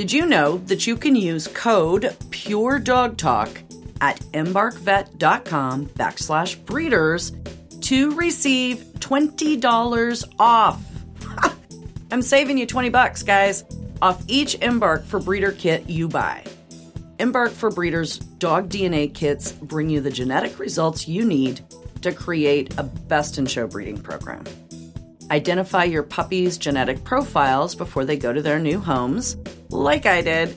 Did you know that you can use code Pure Dog Talk at embarkvet.com backslash breeders to receive $20 off? I'm saving you 20 bucks, guys, off each Embark for Breeder kit you buy. Embark for Breeders dog DNA kits bring you the genetic results you need to create a best in show breeding program. Identify your puppy's genetic profiles before they go to their new homes, like I did,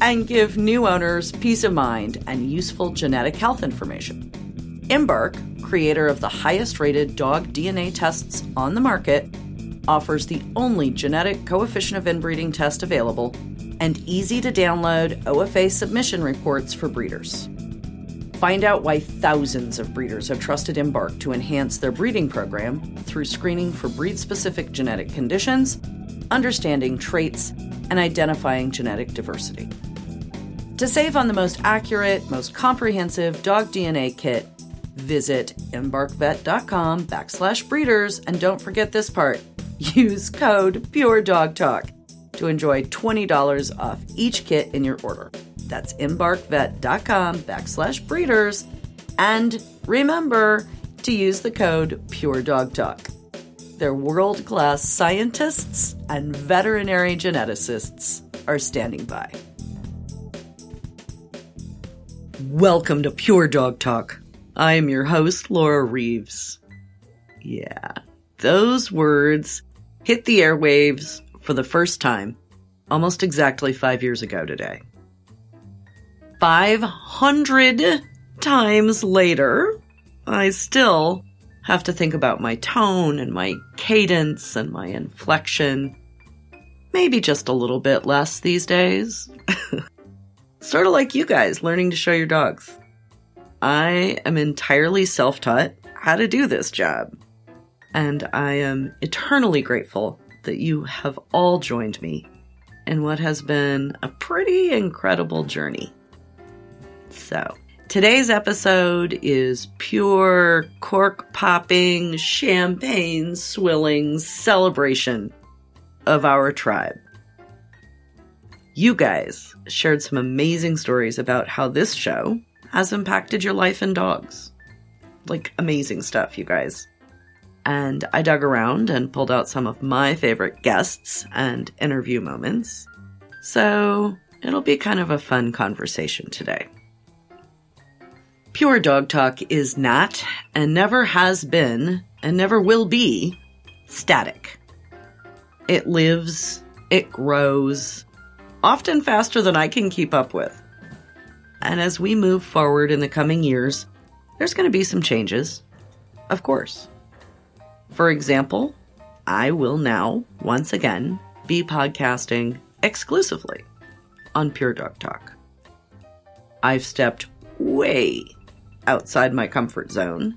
and give new owners peace of mind and useful genetic health information. Embark, creator of the highest rated dog DNA tests on the market, offers the only genetic coefficient of inbreeding test available and easy to download OFA submission reports for breeders. Find out why thousands of breeders have trusted Embark to enhance their breeding program through screening for breed specific genetic conditions, understanding traits, and identifying genetic diversity. To save on the most accurate, most comprehensive dog DNA kit, visit embarkvet.com backslash breeders and don't forget this part. Use code PureDogTalk to enjoy $20 off each kit in your order. That's embarkvet.com backslash breeders. And remember to use the code PureDogTalk. Their world class scientists and veterinary geneticists are standing by. Welcome to Pure Dog Talk. I am your host, Laura Reeves. Yeah, those words hit the airwaves for the first time almost exactly five years ago today. 500 times later, I still have to think about my tone and my cadence and my inflection. Maybe just a little bit less these days. sort of like you guys learning to show your dogs. I am entirely self taught how to do this job. And I am eternally grateful that you have all joined me in what has been a pretty incredible journey. So, today's episode is pure cork popping, champagne swilling celebration of our tribe. You guys shared some amazing stories about how this show has impacted your life and dogs. Like, amazing stuff, you guys. And I dug around and pulled out some of my favorite guests and interview moments. So, it'll be kind of a fun conversation today. Pure Dog Talk is not, and never has been, and never will be, static. It lives, it grows, often faster than I can keep up with. And as we move forward in the coming years, there's going to be some changes, of course. For example, I will now, once again, be podcasting exclusively on Pure Dog Talk. I've stepped way outside my comfort zone,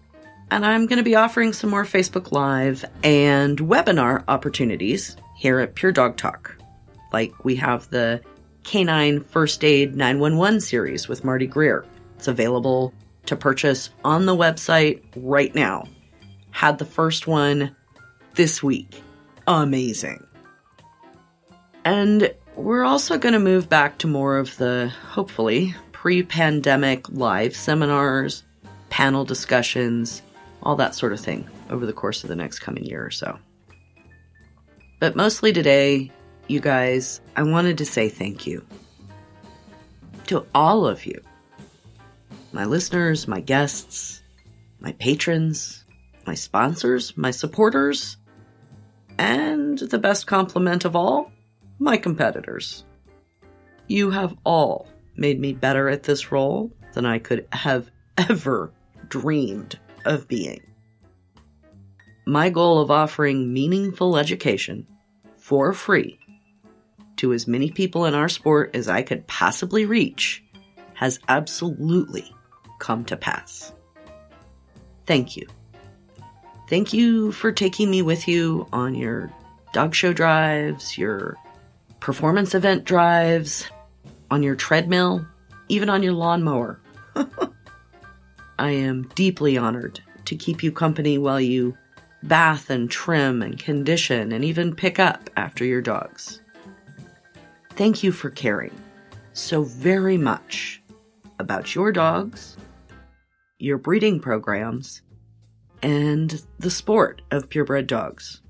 and I'm going to be offering some more Facebook Live and webinar opportunities here at Pure Dog Talk. Like we have the Canine First Aid 911 series with Marty Greer. It's available to purchase on the website right now. Had the first one this week. Amazing. And we're also going to move back to more of the, hopefully, pre pandemic live seminars, panel discussions, all that sort of thing over the course of the next coming year or so. But mostly today, you guys, I wanted to say thank you to all of you my listeners, my guests, my patrons, my sponsors, my supporters, and the best compliment of all, my competitors. You have all made me better at this role than I could have ever dreamed of being. My goal of offering meaningful education for free to as many people in our sport as I could possibly reach has absolutely come to pass. Thank you. Thank you for taking me with you on your dog show drives, your performance event drives, on your treadmill, even on your lawnmower. I am deeply honored to keep you company while you bath and trim and condition and even pick up after your dogs. Thank you for caring so very much about your dogs, your breeding programs, and the sport of purebred dogs.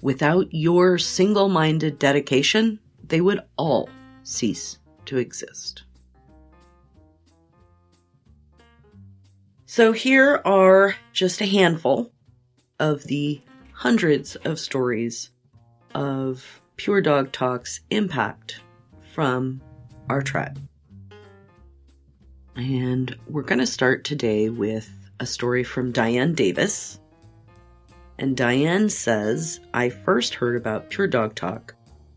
Without your single minded dedication, they would all cease to exist. So, here are just a handful of the hundreds of stories of Pure Dog Talk's impact from our tribe. And we're going to start today with a story from Diane Davis. And Diane says, I first heard about Pure Dog Talk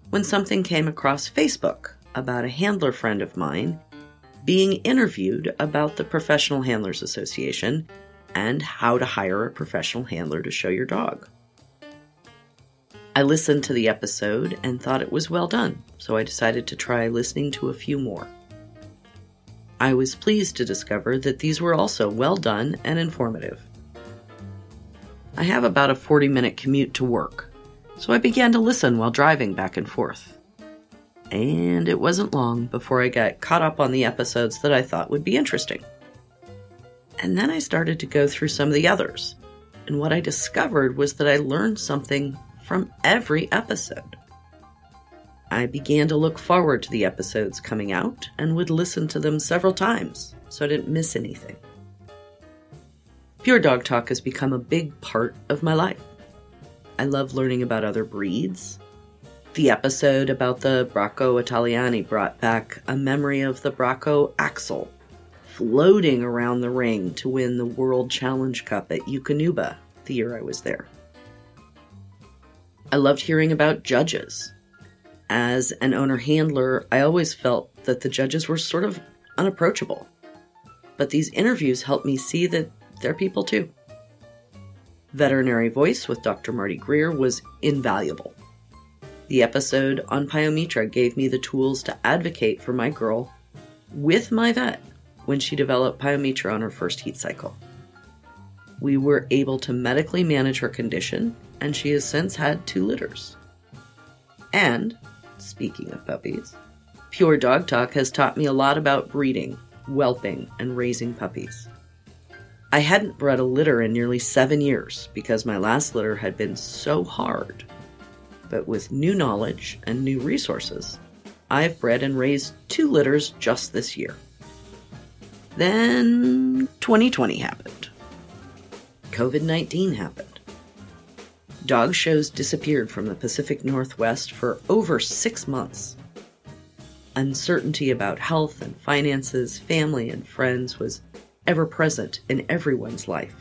when something came across Facebook about a handler friend of mine being interviewed about the Professional Handlers Association and how to hire a professional handler to show your dog. I listened to the episode and thought it was well done, so I decided to try listening to a few more. I was pleased to discover that these were also well done and informative. I have about a 40 minute commute to work, so I began to listen while driving back and forth. And it wasn't long before I got caught up on the episodes that I thought would be interesting. And then I started to go through some of the others, and what I discovered was that I learned something from every episode. I began to look forward to the episodes coming out and would listen to them several times so I didn't miss anything. Pure Dog Talk has become a big part of my life. I love learning about other breeds. The episode about the Bracco Italiani brought back a memory of the Bracco Axel floating around the ring to win the World Challenge Cup at Eukanuba the year I was there. I loved hearing about judges as an owner handler, I always felt that the judges were sort of unapproachable. But these interviews helped me see that they're people too. Veterinary Voice with Dr. Marty Greer was invaluable. The episode on Pyometra gave me the tools to advocate for my girl with my vet when she developed pyometra on her first heat cycle. We were able to medically manage her condition, and she has since had two litters. And Speaking of puppies, Pure Dog Talk has taught me a lot about breeding, whelping, and raising puppies. I hadn't bred a litter in nearly seven years because my last litter had been so hard. But with new knowledge and new resources, I've bred and raised two litters just this year. Then 2020 happened. COVID 19 happened. Dog shows disappeared from the Pacific Northwest for over six months. Uncertainty about health and finances, family and friends was ever present in everyone's life.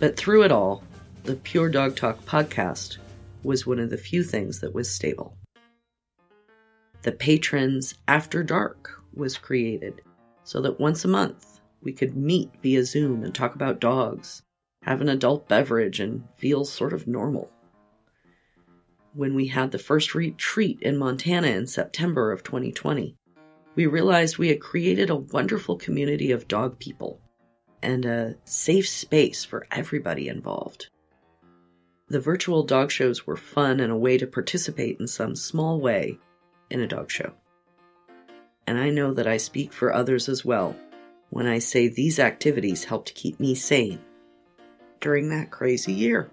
But through it all, the Pure Dog Talk podcast was one of the few things that was stable. The Patrons After Dark was created so that once a month we could meet via Zoom and talk about dogs, have an adult beverage, and feel sort of normal. When we had the first retreat in Montana in September of 2020, we realized we had created a wonderful community of dog people and a safe space for everybody involved. The virtual dog shows were fun and a way to participate in some small way in a dog show. And I know that I speak for others as well when I say these activities helped keep me sane during that crazy year.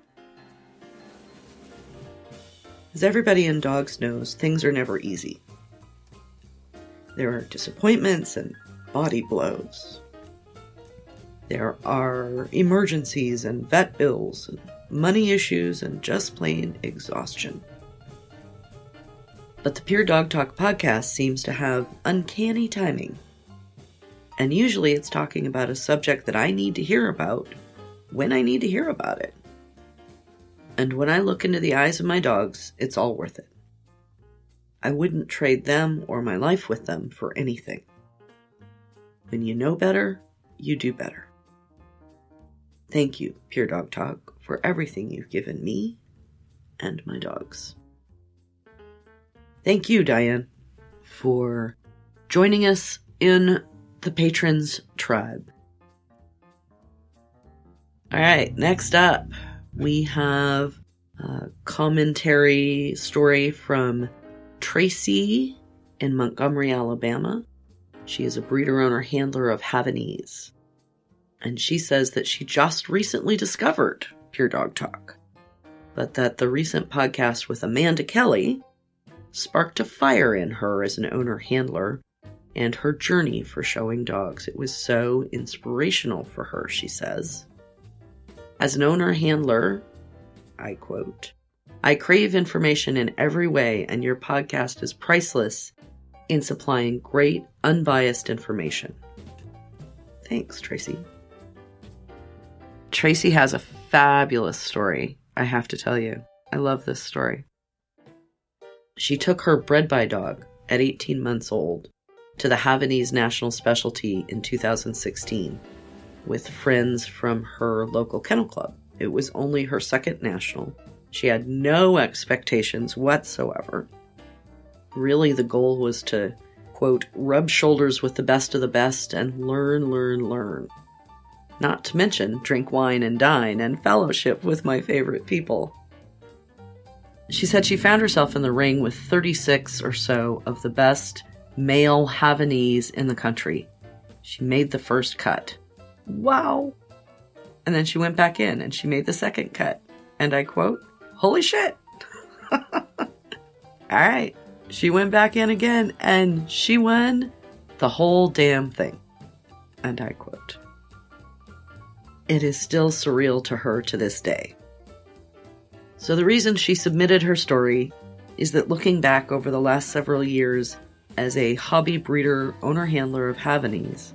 As everybody in dogs knows, things are never easy. There are disappointments and body blows. There are emergencies and vet bills, and money issues, and just plain exhaustion. But the Pure Dog Talk podcast seems to have uncanny timing. And usually it's talking about a subject that I need to hear about when I need to hear about it. And when I look into the eyes of my dogs, it's all worth it. I wouldn't trade them or my life with them for anything. When you know better, you do better. Thank you, Pure Dog Talk, for everything you've given me and my dogs. Thank you, Diane, for joining us in the patrons tribe. All right, next up, we have a commentary story from Tracy in Montgomery, Alabama. She is a breeder owner handler of Havanese. And she says that she just recently discovered Pure Dog Talk, but that the recent podcast with Amanda Kelly sparked a fire in her as an owner handler and her journey for showing dogs. It was so inspirational for her, she says. As an owner handler, I quote, I crave information in every way, and your podcast is priceless in supplying great, unbiased information. Thanks, Tracy. Tracy has a fabulous story, I have to tell you. I love this story. She took her bred by dog at 18 months old to the Havanese National Specialty in 2016 with friends from her local kennel club. It was only her second national. She had no expectations whatsoever. Really, the goal was to, quote, rub shoulders with the best of the best and learn, learn, learn. Not to mention drink wine and dine and fellowship with my favorite people. She said she found herself in the ring with 36 or so of the best male Havanese in the country. She made the first cut. Wow! And then she went back in and she made the second cut. And I quote, Holy shit! All right. She went back in again and she won the whole damn thing. And I quote, It is still surreal to her to this day. So the reason she submitted her story is that looking back over the last several years as a hobby breeder, owner handler of Havanese,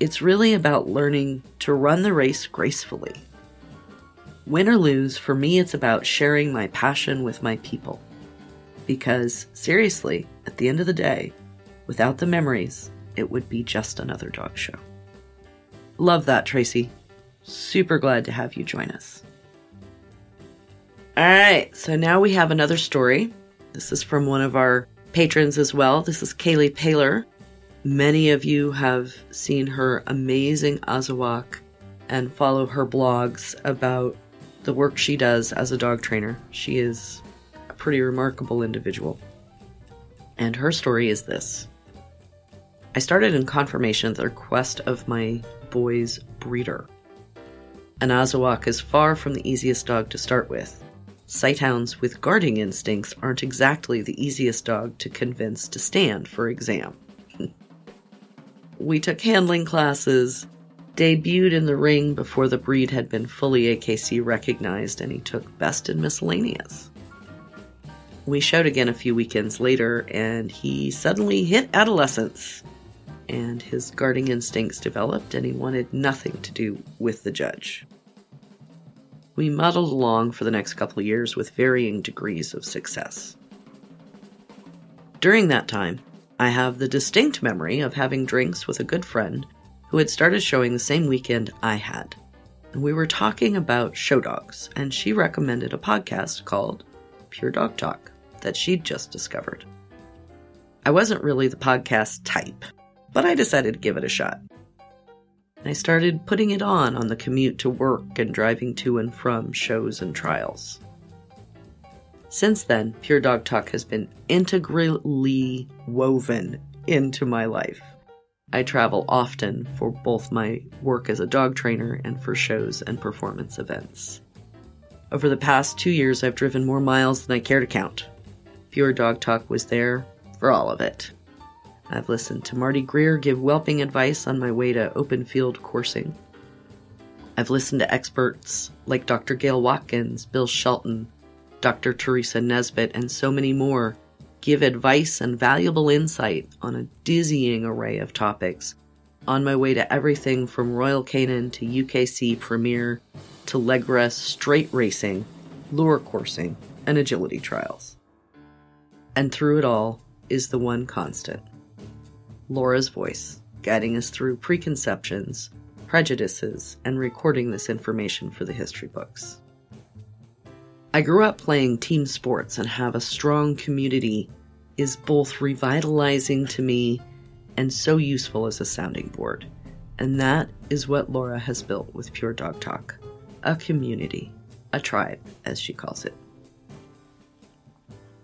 it's really about learning to run the race gracefully. Win or lose, for me, it's about sharing my passion with my people. Because, seriously, at the end of the day, without the memories, it would be just another dog show. Love that, Tracy. Super glad to have you join us. All right, so now we have another story. This is from one of our patrons as well. This is Kaylee Paler. Many of you have seen her amazing Azawakh and follow her blogs about the work she does as a dog trainer. She is a pretty remarkable individual. And her story is this I started in conformation at the request of my boy's breeder. An Azawakh is far from the easiest dog to start with. Sighthounds with guarding instincts aren't exactly the easiest dog to convince to stand for exam. we took handling classes, debuted in the ring before the breed had been fully AKC recognized, and he took best in miscellaneous. We showed again a few weekends later, and he suddenly hit adolescence, and his guarding instincts developed, and he wanted nothing to do with the judge. We muddled along for the next couple of years with varying degrees of success. During that time, I have the distinct memory of having drinks with a good friend who had started showing the same weekend I had. And we were talking about show dogs, and she recommended a podcast called Pure Dog Talk that she'd just discovered. I wasn't really the podcast type, but I decided to give it a shot. I started putting it on on the commute to work and driving to and from shows and trials. Since then, Pure Dog Talk has been integrally woven into my life. I travel often for both my work as a dog trainer and for shows and performance events. Over the past two years, I've driven more miles than I care to count. Pure Dog Talk was there for all of it. I've listened to Marty Greer give whelping advice on my way to open field coursing. I've listened to experts like Dr. Gayle Watkins, Bill Shelton, Dr. Teresa Nesbitt, and so many more give advice and valuable insight on a dizzying array of topics on my way to everything from Royal Canin to UKC Premier to LGRA straight racing, lure coursing, and agility trials. And through it all is the one constant Laura's voice, guiding us through preconceptions, prejudices, and recording this information for the history books. I grew up playing team sports and have a strong community is both revitalizing to me and so useful as a sounding board. And that is what Laura has built with Pure Dog Talk a community, a tribe, as she calls it.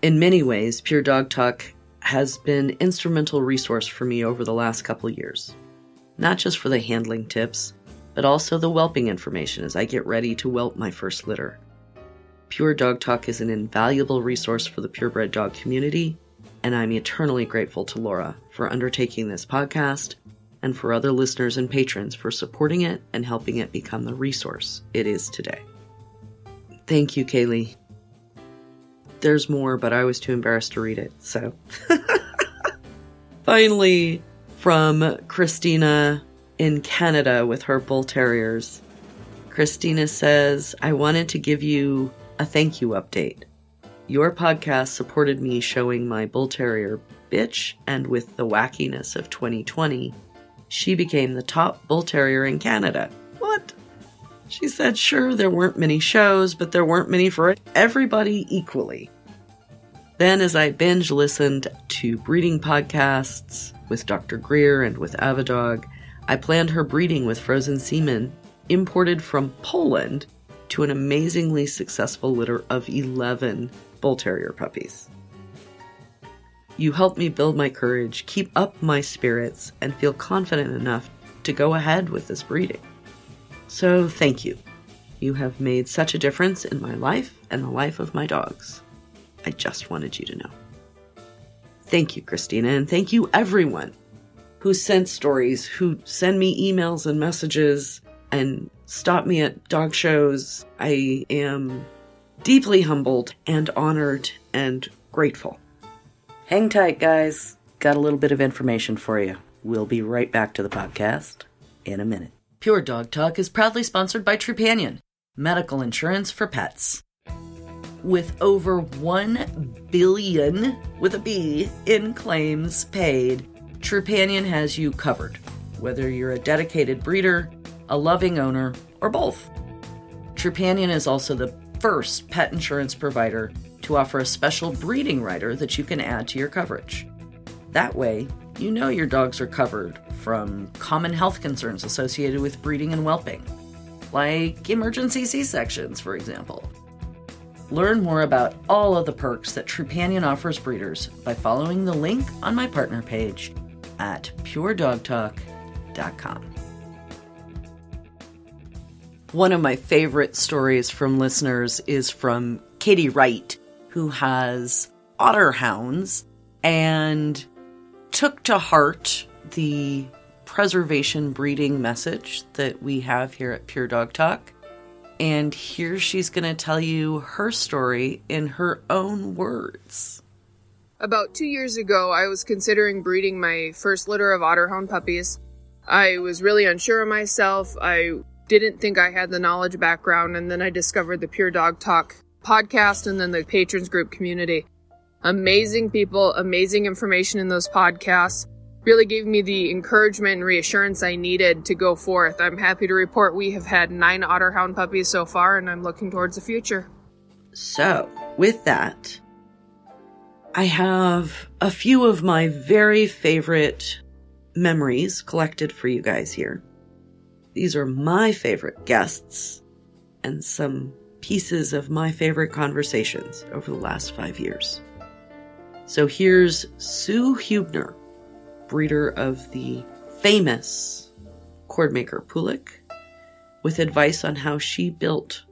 In many ways, Pure Dog Talk has been instrumental resource for me over the last couple years. Not just for the handling tips, but also the whelping information as I get ready to whelp my first litter. Pure Dog Talk is an invaluable resource for the purebred dog community, and I'm eternally grateful to Laura for undertaking this podcast and for other listeners and patrons for supporting it and helping it become the resource it is today. Thank you, Kaylee. There's more, but I was too embarrassed to read it, so. Finally, from Christina in Canada with her bull terriers. Christina says, I wanted to give you a thank you update. Your podcast supported me showing my bull terrier bitch, and with the wackiness of 2020, she became the top bull terrier in Canada. What? She said, sure, there weren't many shows, but there weren't many for everybody equally. Then, as I binge listened to breeding podcasts with Dr. Greer and with Avidog, I planned her breeding with frozen semen imported from Poland to an amazingly successful litter of 11 Bull Terrier puppies. You helped me build my courage, keep up my spirits, and feel confident enough to go ahead with this breeding. So, thank you. You have made such a difference in my life and the life of my dogs. I just wanted you to know. Thank you, Christina, and thank you, everyone who sent stories, who send me emails and messages and stop me at dog shows. I am deeply humbled and honored and grateful. Hang tight, guys. Got a little bit of information for you. We'll be right back to the podcast in a minute. Pure Dog Talk is proudly sponsored by Trupanion, medical insurance for pets. With over 1 billion with a B in claims paid, Trupanion has you covered, whether you're a dedicated breeder, a loving owner, or both. Trupanion is also the first pet insurance provider to offer a special breeding rider that you can add to your coverage. That way, you know your dogs are covered from common health concerns associated with breeding and whelping, like emergency C sections, for example. Learn more about all of the perks that Trupanion offers breeders by following the link on my partner page at puredogtalk.com. One of my favorite stories from listeners is from Katie Wright, who has otter hounds and took to heart the preservation breeding message that we have here at Pure Dog Talk. And here she's going to tell you her story in her own words. About two years ago, I was considering breeding my first litter of Otterhound puppies. I was really unsure of myself. I didn't think I had the knowledge background, and then I discovered the Pure Dog Talk podcast and then the patrons group community. Amazing people, amazing information in those podcasts. Really gave me the encouragement and reassurance I needed to go forth. I'm happy to report we have had nine Otterhound puppies so far, and I'm looking towards the future. So, with that, I have a few of my very favorite memories collected for you guys here. These are my favorite guests and some pieces of my favorite conversations over the last five years. So here's Sue Hubner, breeder of the famous cordmaker Pulik, with advice on how she built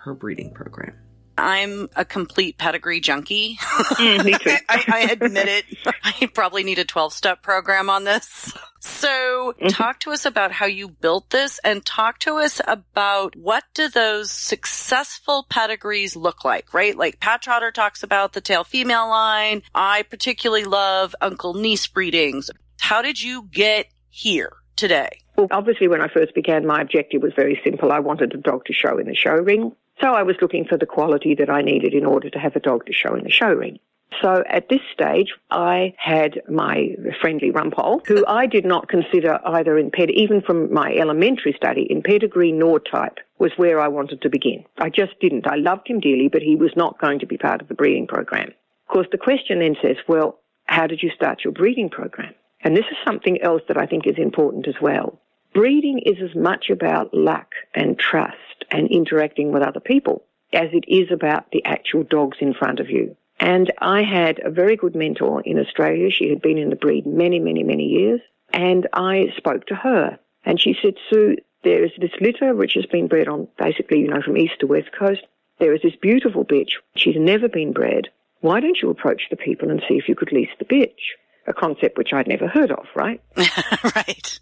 her breeding program. I'm a complete pedigree junkie. Mm, me too. I, I, admit it. I probably need a 12 step program on this. So mm-hmm. talk to us about how you built this and talk to us about what do those successful pedigrees look like, right? Like Pat Trotter talks about the tail female line. I particularly love uncle niece breedings. How did you get here today? Well, obviously when I first began, my objective was very simple. I wanted a dog to show in the show ring. So I was looking for the quality that I needed in order to have a dog to show in the show ring. So at this stage, I had my friendly rumpole, who I did not consider either in ped, even from my elementary study, in pedigree nor type, was where I wanted to begin. I just didn't. I loved him dearly, but he was not going to be part of the breeding program. Of course, the question then says, well, how did you start your breeding program? And this is something else that I think is important as well. Breeding is as much about luck and trust and interacting with other people as it is about the actual dogs in front of you. And I had a very good mentor in Australia. She had been in the breed many, many, many years. And I spoke to her. And she said, Sue, there is this litter which has been bred on basically, you know, from east to west coast. There is this beautiful bitch. She's never been bred. Why don't you approach the people and see if you could lease the bitch? A concept which I'd never heard of, right? right.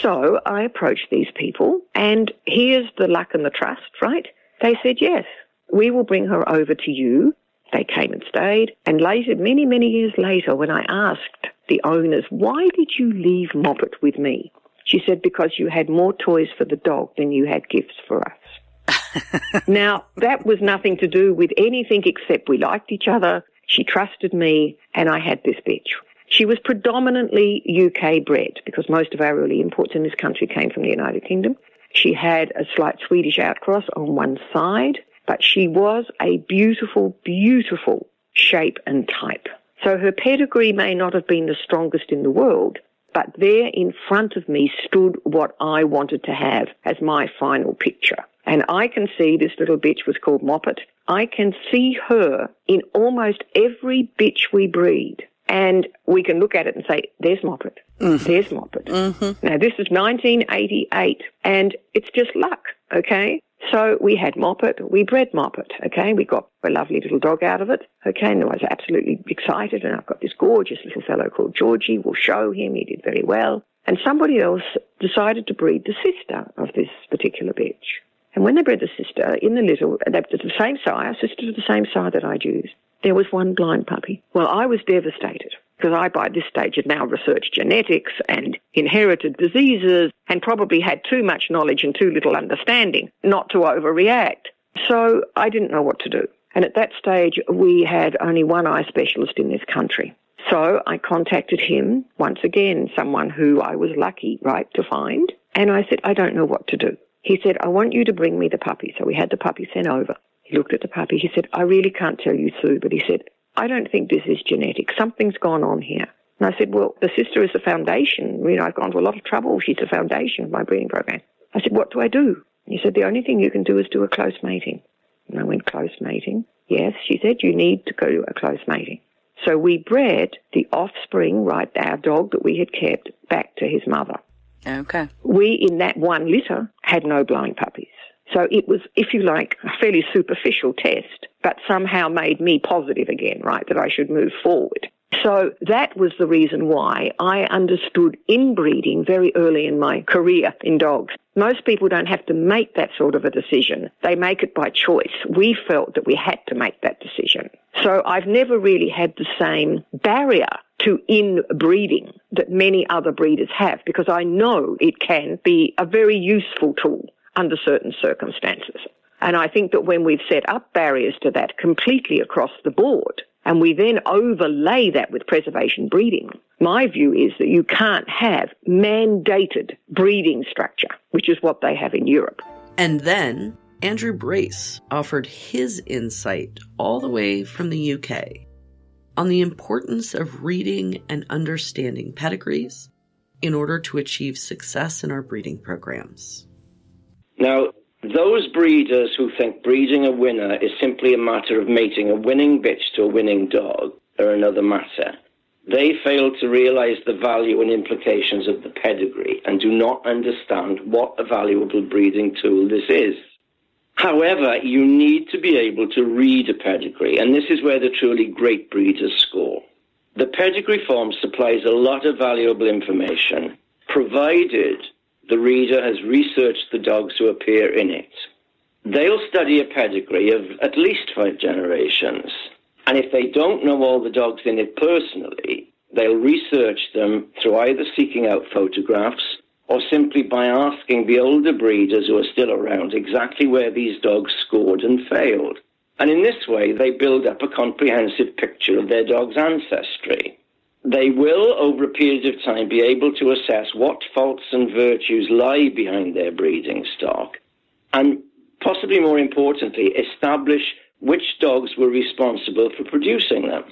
So I approached these people, and here's the luck and the trust, right? They said, yes, we will bring her over to you. They came and stayed. And later, many, many years later, when I asked the owners, why did you leave Moppet with me? She said, because you had more toys for the dog than you had gifts for us. now, that was nothing to do with anything except we liked each other. She trusted me and I had this bitch. She was predominantly UK bred because most of our early imports in this country came from the United Kingdom. She had a slight Swedish outcross on one side, but she was a beautiful, beautiful shape and type. So her pedigree may not have been the strongest in the world, but there in front of me stood what I wanted to have as my final picture. And I can see this little bitch was called Moppet. I can see her in almost every bitch we breed. And we can look at it and say, there's Moppet. Mm-hmm. There's Moppet. Mm-hmm. Now, this is 1988, and it's just luck, okay? So we had Moppet, we bred Moppet, okay? We got a lovely little dog out of it, okay? And I was absolutely excited, and I've got this gorgeous little fellow called Georgie. We'll show him. He did very well. And somebody else decided to breed the sister of this particular bitch. And when they bred the sister in the little, they the same sire, sister to the same sire that I'd used there was one blind puppy. Well, I was devastated because I, by this stage, had now researched genetics and inherited diseases and probably had too much knowledge and too little understanding not to overreact. So I didn't know what to do. And at that stage, we had only one eye specialist in this country. So I contacted him once again, someone who I was lucky, right, to find. And I said, I don't know what to do. He said, I want you to bring me the puppy. So we had the puppy sent over. He looked at the puppy. He said, I really can't tell you, Sue, but he said, I don't think this is genetic. Something's gone on here. And I said, well, the sister is the foundation. You know, I've gone to a lot of trouble. She's the foundation of my breeding program. I said, what do I do? He said, the only thing you can do is do a close mating. And I went, close mating? Yes, she said, you need to go to a close mating. So we bred the offspring, right, our dog that we had kept, back to his mother. Okay. We, in that one litter, had no blind puppies. So it was, if you like, a fairly superficial test, but somehow made me positive again, right, that I should move forward. So that was the reason why I understood inbreeding very early in my career in dogs. Most people don't have to make that sort of a decision. They make it by choice. We felt that we had to make that decision. So I've never really had the same barrier to inbreeding that many other breeders have because I know it can be a very useful tool under certain circumstances. And I think that when we've set up barriers to that completely across the board, and we then overlay that with preservation breeding, my view is that you can't have mandated breeding structure, which is what they have in Europe. And then Andrew Brace offered his insight all the way from the UK on the importance of reading and understanding pedigrees in order to achieve success in our breeding programs. Now, those breeders who think breeding a winner is simply a matter of mating a winning bitch to a winning dog are another matter. They fail to realize the value and implications of the pedigree and do not understand what a valuable breeding tool this is. However, you need to be able to read a pedigree, and this is where the truly great breeders score. The pedigree form supplies a lot of valuable information, provided the reader has researched the dogs who appear in it. They'll study a pedigree of at least five generations, and if they don't know all the dogs in it personally, they'll research them through either seeking out photographs or simply by asking the older breeders who are still around exactly where these dogs scored and failed. And in this way, they build up a comprehensive picture of their dog's ancestry. They will, over a period of time, be able to assess what faults and virtues lie behind their breeding stock, and possibly more importantly, establish which dogs were responsible for producing them.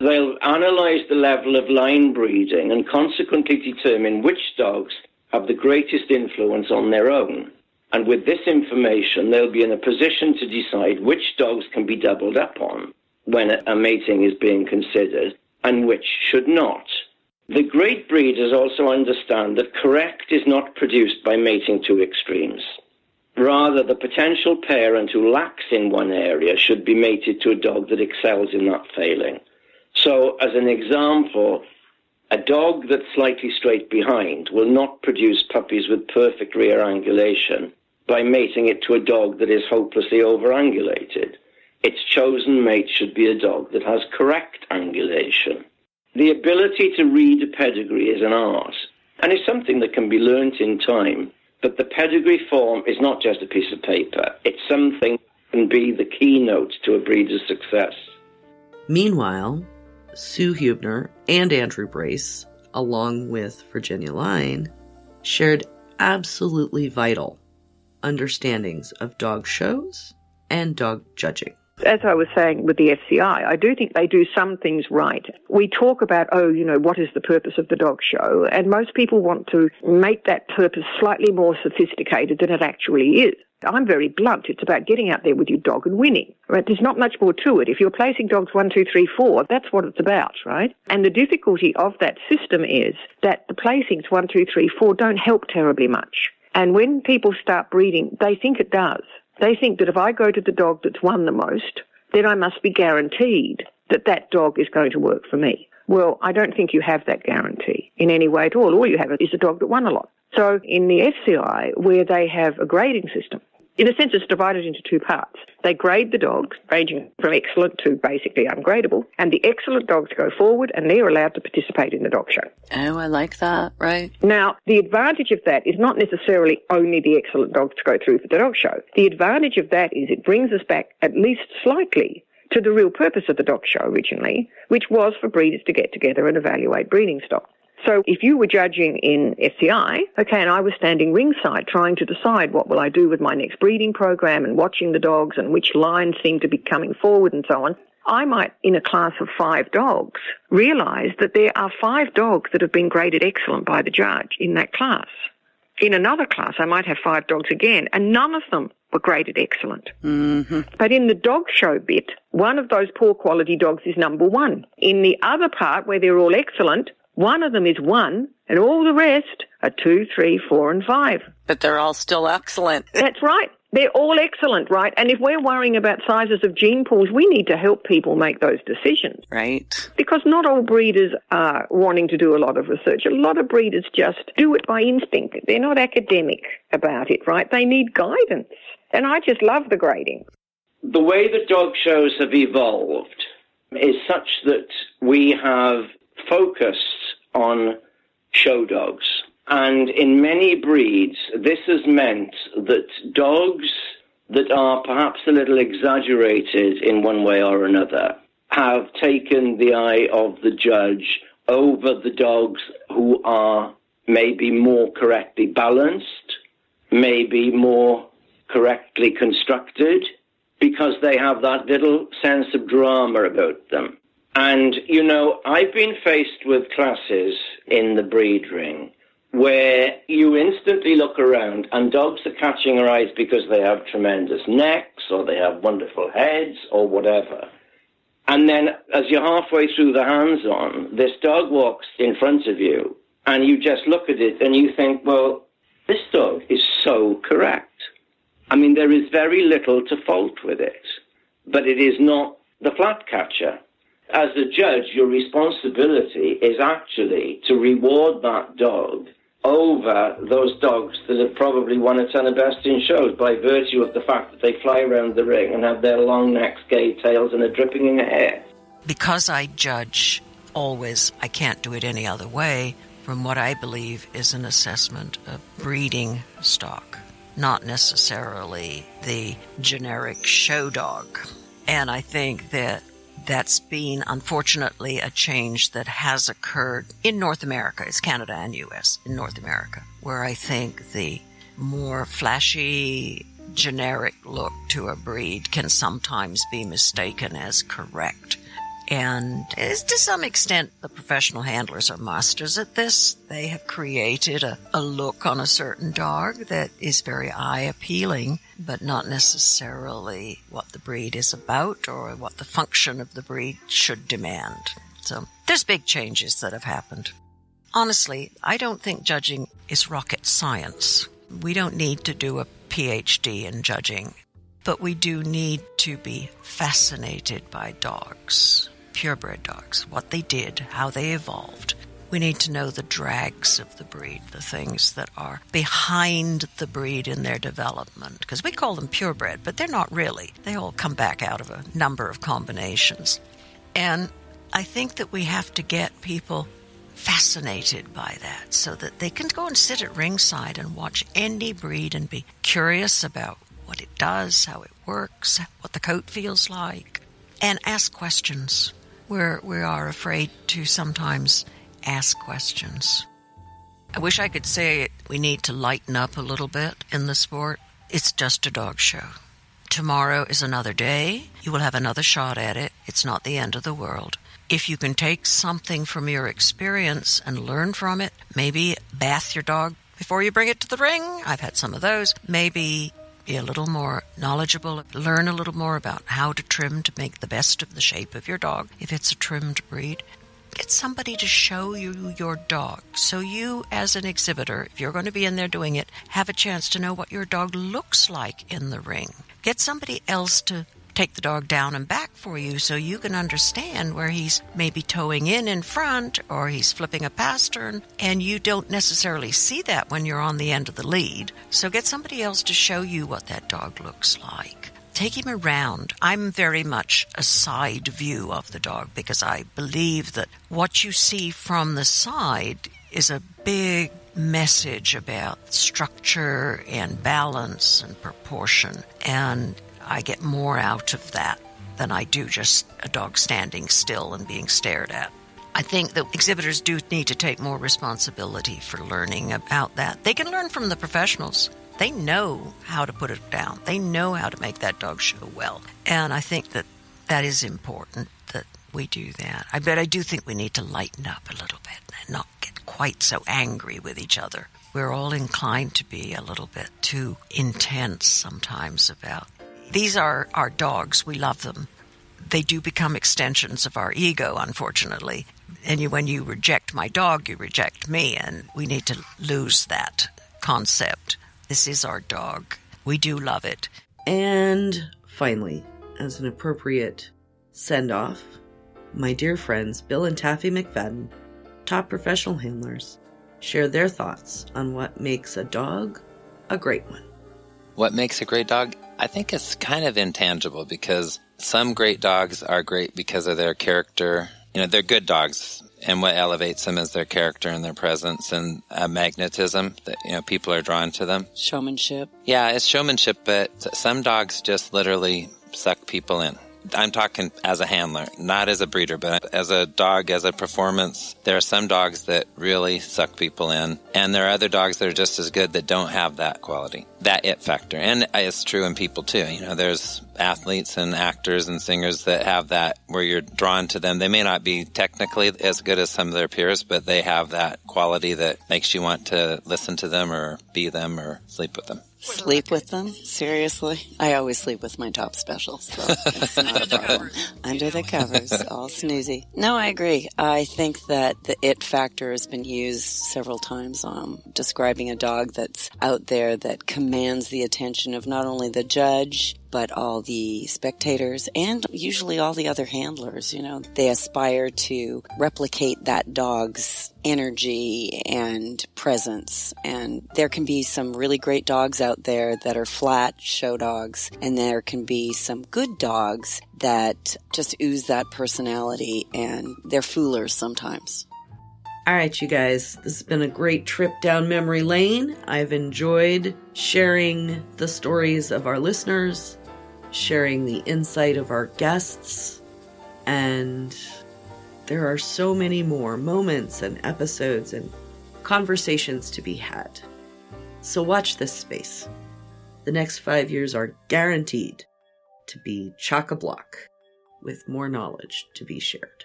They'll analyze the level of line breeding and consequently determine which dogs have the greatest influence on their own. And with this information, they'll be in a position to decide which dogs can be doubled up on when a mating is being considered and which should not. The great breeders also understand that correct is not produced by mating two extremes. Rather, the potential parent who lacks in one area should be mated to a dog that excels in that failing. So, as an example, a dog that's slightly straight behind will not produce puppies with perfect rear angulation by mating it to a dog that is hopelessly overangulated. Its chosen mate should be a dog that has correct angulation. The ability to read a pedigree is an art and is something that can be learnt in time. But the pedigree form is not just a piece of paper. It's something that can be the keynote to a breeder's success. Meanwhile, Sue Hubner and Andrew Brace, along with Virginia Line, shared absolutely vital understandings of dog shows and dog judging. As I was saying with the FCI, I do think they do some things right. We talk about, oh, you know, what is the purpose of the dog show? And most people want to make that purpose slightly more sophisticated than it actually is. I'm very blunt. It's about getting out there with your dog and winning. Right? There's not much more to it. If you're placing dogs one, two, three, four, that's what it's about, right? And the difficulty of that system is that the placings one, two, three, four don't help terribly much. And when people start breeding, they think it does. They think that if I go to the dog that's won the most, then I must be guaranteed that that dog is going to work for me. Well, I don't think you have that guarantee in any way at all. All you have is a dog that won a lot. So in the FCI, where they have a grading system, in a sense, it's divided into two parts. They grade the dogs, ranging from excellent to basically ungradable, and the excellent dogs go forward and they're allowed to participate in the dog show. Oh, I like that, right? Now, the advantage of that is not necessarily only the excellent dogs to go through for the dog show. The advantage of that is it brings us back at least slightly to the real purpose of the dog show originally, which was for breeders to get together and evaluate breeding stock. So if you were judging in FCI, okay, and I was standing ringside trying to decide what will I do with my next breeding program and watching the dogs and which lines seem to be coming forward and so on, I might, in a class of five dogs, realize that there are five dogs that have been graded excellent by the judge in that class. In another class, I might have five dogs again, and none of them were graded excellent. Mm-hmm. But in the dog show bit, one of those poor quality dogs is number one. In the other part, where they're all excellent, one of them is one, and all the rest are two, three, four, and five. But they're all still excellent. That's right. They're all excellent, right? And if we're worrying about sizes of gene pools, we need to help people make those decisions. Right. Because not all breeders are wanting to do a lot of research. A lot of breeders just do it by instinct. They're not academic about it, right? They need guidance. And I just love the grading. The way that dog shows have evolved is such that we have focused on show dogs. And in many breeds, this has meant that dogs that are perhaps a little exaggerated in one way or another have taken the eye of the judge over the dogs who are maybe more correctly balanced, maybe more correctly constructed, because they have that little sense of drama about them. And, you know, I've been faced with classes in the breed ring where you instantly look around and dogs are catching your eyes because they have tremendous necks or they have wonderful heads or whatever. And then as you're halfway through the hands on, this dog walks in front of you and you just look at it and you think, well, this dog is so correct. I mean, there is very little to fault with it, but it is not the flat catcher as a judge, your responsibility is actually to reward that dog over those dogs that have probably won a ton of best in shows by virtue of the fact that they fly around the ring and have their long necks, gay tails, and are dripping in hair. Because I judge always, I can't do it any other way from what I believe is an assessment of breeding stock, not necessarily the generic show dog. And I think that that's been unfortunately a change that has occurred in North America. It's Canada and US in North America, where I think the more flashy, generic look to a breed can sometimes be mistaken as correct. And to some extent, the professional handlers are masters at this. They have created a, a look on a certain dog that is very eye appealing, but not necessarily what the breed is about or what the function of the breed should demand. So there's big changes that have happened. Honestly, I don't think judging is rocket science. We don't need to do a PhD in judging, but we do need to be fascinated by dogs purebred dogs, what they did, how they evolved. We need to know the drags of the breed, the things that are behind the breed in their development. Because we call them purebred, but they're not really. They all come back out of a number of combinations. And I think that we have to get people fascinated by that so that they can go and sit at ringside and watch any breed and be curious about what it does, how it works, what the coat feels like, and ask questions we're, we are afraid to sometimes ask questions. I wish I could say we need to lighten up a little bit in the sport. It's just a dog show. Tomorrow is another day. You will have another shot at it. It's not the end of the world. If you can take something from your experience and learn from it, maybe bath your dog before you bring it to the ring. I've had some of those. Maybe be a little more knowledgeable, learn a little more about how to trim to make the best of the shape of your dog if it's a trimmed breed. Get somebody to show you your dog so you, as an exhibitor, if you're going to be in there doing it, have a chance to know what your dog looks like in the ring. Get somebody else to take the dog down and back for you so you can understand where he's maybe toeing in in front or he's flipping a pastern and you don't necessarily see that when you're on the end of the lead. So get somebody else to show you what that dog looks like. Take him around. I'm very much a side view of the dog because I believe that what you see from the side is a big message about structure and balance and proportion. And I get more out of that than I do just a dog standing still and being stared at. I think that exhibitors do need to take more responsibility for learning about that. They can learn from the professionals. They know how to put it down. They know how to make that dog show well. And I think that that is important that we do that. I bet I do think we need to lighten up a little bit and not get quite so angry with each other. We're all inclined to be a little bit too intense sometimes about these are our dogs. We love them. They do become extensions of our ego, unfortunately. And you, when you reject my dog, you reject me, and we need to lose that concept. This is our dog. We do love it. And finally, as an appropriate send off, my dear friends Bill and Taffy McFadden, top professional handlers, share their thoughts on what makes a dog a great one. What makes a great dog? I think it's kind of intangible because some great dogs are great because of their character. You know, they're good dogs, and what elevates them is their character and their presence and a magnetism that you know people are drawn to them. Showmanship. Yeah, it's showmanship, but some dogs just literally suck people in. I'm talking as a handler, not as a breeder, but as a dog, as a performance. There are some dogs that really suck people in, and there are other dogs that are just as good that don't have that quality, that it factor. And it's true in people too. You know, there's athletes and actors and singers that have that where you're drawn to them. They may not be technically as good as some of their peers, but they have that quality that makes you want to listen to them or be them or sleep with them. Sleep with them? Seriously? I always sleep with my top specials, so it's not a problem. Under the covers, all snoozy. No, I agree. I think that the it factor has been used several times on describing a dog that's out there that commands the attention of not only the judge, but all the spectators and usually all the other handlers, you know, they aspire to replicate that dog's energy and presence. And there can be some really great dogs out there that are flat show dogs, and there can be some good dogs that just ooze that personality and they're foolers sometimes. All right, you guys, this has been a great trip down memory lane. I've enjoyed sharing the stories of our listeners sharing the insight of our guests, and there are so many more moments and episodes and conversations to be had. So watch this space. The next five years are guaranteed to be chock a block with more knowledge to be shared.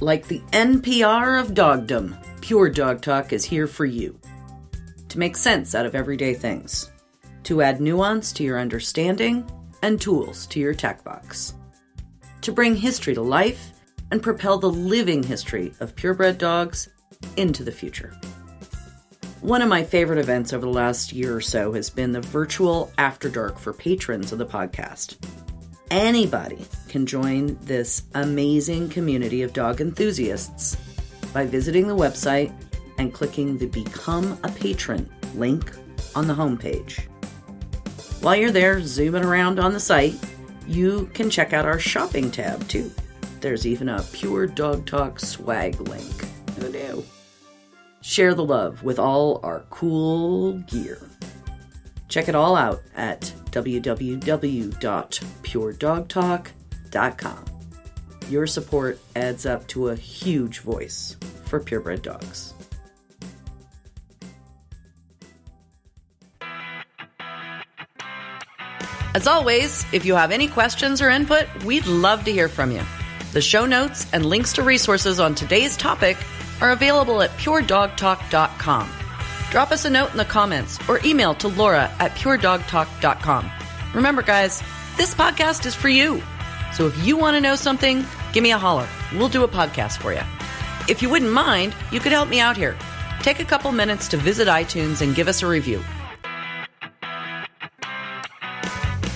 Like the NPR of dogdom, Pure Dog Talk is here for you. To make sense out of everyday things, to add nuance to your understanding and tools to your tech box, to bring history to life and propel the living history of purebred dogs into the future. One of my favorite events over the last year or so has been the virtual After Dark for patrons of the podcast. Anybody can join this amazing community of dog enthusiasts by visiting the website and clicking the Become a Patron link on the homepage. While you're there zooming around on the site, you can check out our shopping tab too. There's even a Pure Dog Talk swag link. Who knew? Share the love with all our cool gear. Check it all out at www.puredogtalk.com. Your support adds up to a huge voice for purebred dogs. As always, if you have any questions or input, we'd love to hear from you. The show notes and links to resources on today's topic are available at puredogtalk.com. Drop us a note in the comments or email to Laura at puredogtalk.com. Remember, guys, this podcast is for you. So if you want to know something, give me a holler. We'll do a podcast for you. If you wouldn't mind, you could help me out here. Take a couple minutes to visit iTunes and give us a review.